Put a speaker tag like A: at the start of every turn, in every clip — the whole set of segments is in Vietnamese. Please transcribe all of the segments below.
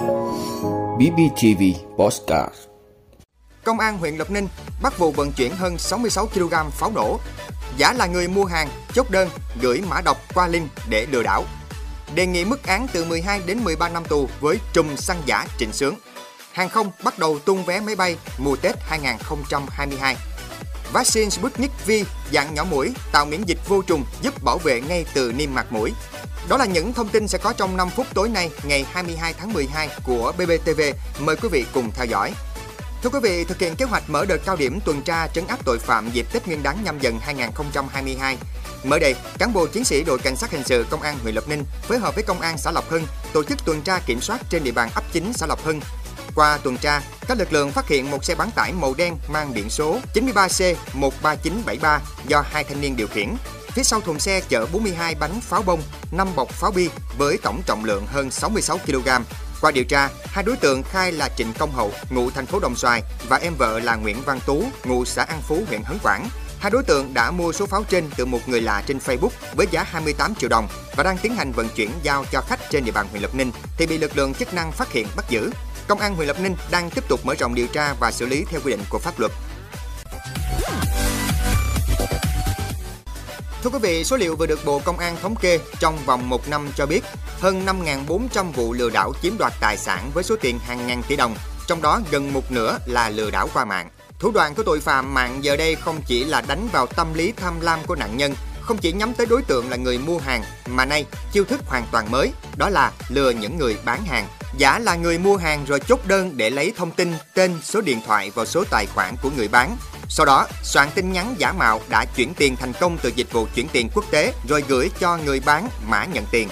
A: BBTV Postcard
B: Công an huyện Lộc Ninh bắt vụ vận chuyển hơn 66 kg pháo nổ. Giả là người mua hàng, chốt đơn, gửi mã độc qua link để lừa đảo. Đề nghị mức án từ 12 đến 13 năm tù với trùm xăng giả Trịnh Sướng. Hàng không bắt đầu tung vé máy bay mùa Tết 2022. Vaccine Sputnik V dạng nhỏ mũi tạo miễn dịch vô trùng giúp bảo vệ ngay từ niêm mạc mũi. Đó là những thông tin sẽ có trong 5 phút tối nay ngày 22 tháng 12 của BBTV. Mời quý vị cùng theo dõi. Thưa quý vị, thực hiện kế hoạch mở đợt cao điểm tuần tra trấn áp tội phạm dịp Tết Nguyên đán nhâm dần 2022. Mới đây, cán bộ chiến sĩ đội cảnh sát hình sự công an huyện Lộc Ninh phối hợp với công an xã Lộc Hưng tổ chức tuần tra kiểm soát trên địa bàn ấp 9 xã Lộc Hưng. Qua tuần tra, các lực lượng phát hiện một xe bán tải màu đen mang biển số 93C13973 do hai thanh niên điều khiển. Phía sau thùng xe chở 42 bánh pháo bông, 5 bọc pháo bi với tổng trọng lượng hơn 66 kg. Qua điều tra, hai đối tượng khai là Trịnh Công Hậu, ngụ thành phố Đồng Xoài và em vợ là Nguyễn Văn Tú, ngụ xã An Phú, huyện Hấn Quảng. Hai đối tượng đã mua số pháo trên từ một người lạ trên Facebook với giá 28 triệu đồng và đang tiến hành vận chuyển giao cho khách trên địa bàn huyện Lộc Ninh thì bị lực lượng chức năng phát hiện bắt giữ. Công an huyện Lập Ninh đang tiếp tục mở rộng điều tra và xử lý theo quy định của pháp luật. Thưa quý vị, số liệu vừa được Bộ Công an thống kê trong vòng một năm cho biết hơn 5.400 vụ lừa đảo chiếm đoạt tài sản với số tiền hàng ngàn tỷ đồng, trong đó gần một nửa là lừa đảo qua mạng. Thủ đoạn của tội phạm mạng giờ đây không chỉ là đánh vào tâm lý tham lam của nạn nhân, không chỉ nhắm tới đối tượng là người mua hàng, mà nay chiêu thức hoàn toàn mới, đó là lừa những người bán hàng. Giả là người mua hàng rồi chốt đơn để lấy thông tin, tên, số điện thoại vào số tài khoản của người bán. Sau đó, soạn tin nhắn giả mạo đã chuyển tiền thành công từ dịch vụ chuyển tiền quốc tế rồi gửi cho người bán mã nhận tiền.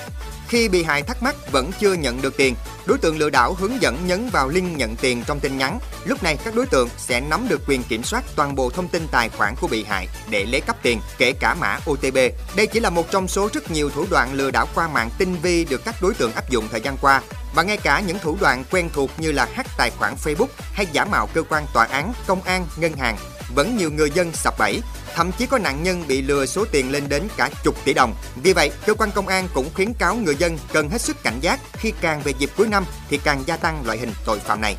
B: Khi bị hại thắc mắc vẫn chưa nhận được tiền, đối tượng lừa đảo hướng dẫn nhấn vào link nhận tiền trong tin nhắn. Lúc này các đối tượng sẽ nắm được quyền kiểm soát toàn bộ thông tin tài khoản của bị hại để lấy cắp tiền, kể cả mã OTP. Đây chỉ là một trong số rất nhiều thủ đoạn lừa đảo qua mạng tinh vi được các đối tượng áp dụng thời gian qua. Và ngay cả những thủ đoạn quen thuộc như là hack tài khoản Facebook hay giả mạo cơ quan tòa án, công an, ngân hàng vẫn nhiều người dân sập bẫy thậm chí có nạn nhân bị lừa số tiền lên đến cả chục tỷ đồng. Vì vậy, cơ quan công an cũng khuyến cáo người dân cần hết sức cảnh giác khi càng về dịp cuối năm thì càng gia tăng loại hình tội phạm này.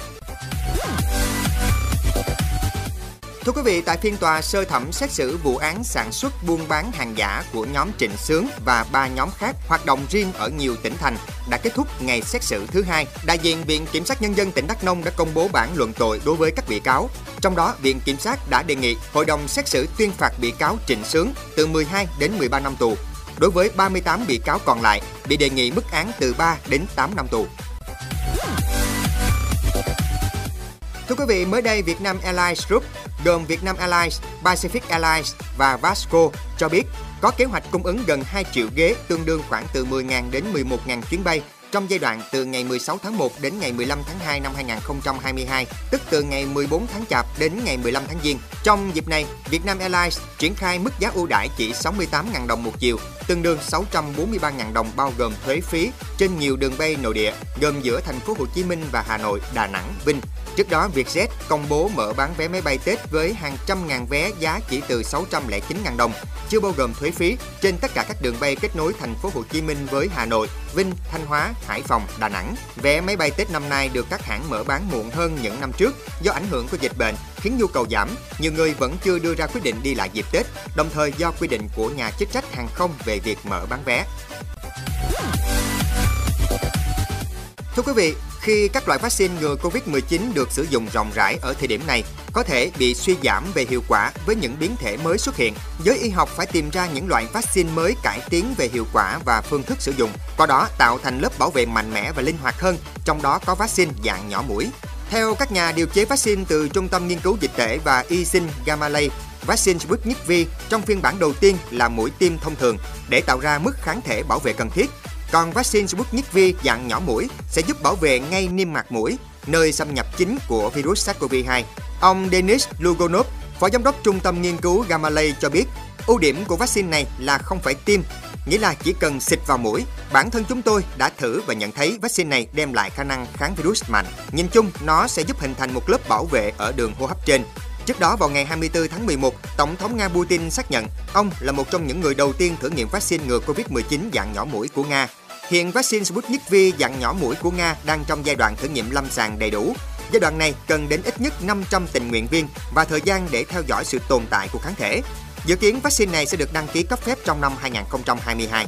B: Thưa quý vị, tại phiên tòa sơ thẩm xét xử vụ án sản xuất buôn bán hàng giả của nhóm Trịnh Sướng và ba nhóm khác hoạt động riêng ở nhiều tỉnh thành đã kết thúc ngày xét xử thứ hai. Đại diện Viện Kiểm sát Nhân dân tỉnh Đắk Nông đã công bố bản luận tội đối với các bị cáo. Trong đó, Viện Kiểm sát đã đề nghị Hội đồng xét xử tuyên phạt bị cáo Trịnh Sướng từ 12 đến 13 năm tù. Đối với 38 bị cáo còn lại, bị đề nghị mức án từ 3 đến 8 năm tù. Thưa quý vị, mới đây Vietnam Airlines Group gồm Vietnam Airlines, Pacific Airlines và Vasco cho biết có kế hoạch cung ứng gần 2 triệu ghế tương đương khoảng từ 10.000 đến 11.000 chuyến bay trong giai đoạn từ ngày 16 tháng 1 đến ngày 15 tháng 2 năm 2022, tức từ ngày 14 tháng Chạp đến ngày 15 tháng Giêng. Trong dịp này, Vietnam Airlines triển khai mức giá ưu đãi chỉ 68.000 đồng một chiều, tương đương 643.000 đồng bao gồm thuế phí trên nhiều đường bay nội địa, gồm giữa thành phố Hồ Chí Minh và Hà Nội, Đà Nẵng, Vinh. Trước đó, Vietjet công bố mở bán vé máy bay Tết với hàng trăm ngàn vé giá chỉ từ 609.000 đồng, chưa bao gồm thuế phí trên tất cả các đường bay kết nối thành phố Hồ Chí Minh với Hà Nội, Vinh, Thanh Hóa, Hải Phòng, Đà Nẵng. Vé máy bay Tết năm nay được các hãng mở bán muộn hơn những năm trước do ảnh hưởng của dịch bệnh khiến nhu cầu giảm. Nhiều người vẫn chưa đưa ra quyết định đi lại dịp Tết, đồng thời do quy định của nhà chức trách hàng không về việc mở bán vé. Thưa quý vị, khi các loại vaccine ngừa Covid-19 được sử dụng rộng rãi ở thời điểm này, có thể bị suy giảm về hiệu quả với những biến thể mới xuất hiện. Giới y học phải tìm ra những loại vaccine mới cải tiến về hiệu quả và phương thức sử dụng, qua đó tạo thành lớp bảo vệ mạnh mẽ và linh hoạt hơn, trong đó có vaccine dạng nhỏ mũi. Theo các nhà điều chế vaccine từ Trung tâm Nghiên cứu Dịch tễ và Y sinh Gamalei, vaccine Sputnik V trong phiên bản đầu tiên là mũi tiêm thông thường để tạo ra mức kháng thể bảo vệ cần thiết. Còn vaccine Sputnik V dạng nhỏ mũi sẽ giúp bảo vệ ngay niêm mạc mũi, nơi xâm nhập chính của virus SARS-CoV-2. Ông Denis Lugonov, Phó Giám đốc Trung tâm Nghiên cứu Gamalay cho biết, ưu điểm của vaccine này là không phải tiêm, nghĩa là chỉ cần xịt vào mũi. Bản thân chúng tôi đã thử và nhận thấy vaccine này đem lại khả năng kháng virus mạnh. Nhìn chung, nó sẽ giúp hình thành một lớp bảo vệ ở đường hô hấp trên. Trước đó vào ngày 24 tháng 11, Tổng thống Nga Putin xác nhận ông là một trong những người đầu tiên thử nghiệm vaccine ngừa Covid-19 dạng nhỏ mũi của Nga. Hiện vaccine Sputnik V dạng nhỏ mũi của Nga đang trong giai đoạn thử nghiệm lâm sàng đầy đủ. Giai đoạn này cần đến ít nhất 500 tình nguyện viên và thời gian để theo dõi sự tồn tại của kháng thể. Dự kiến vaccine này sẽ được đăng ký cấp phép trong năm 2022.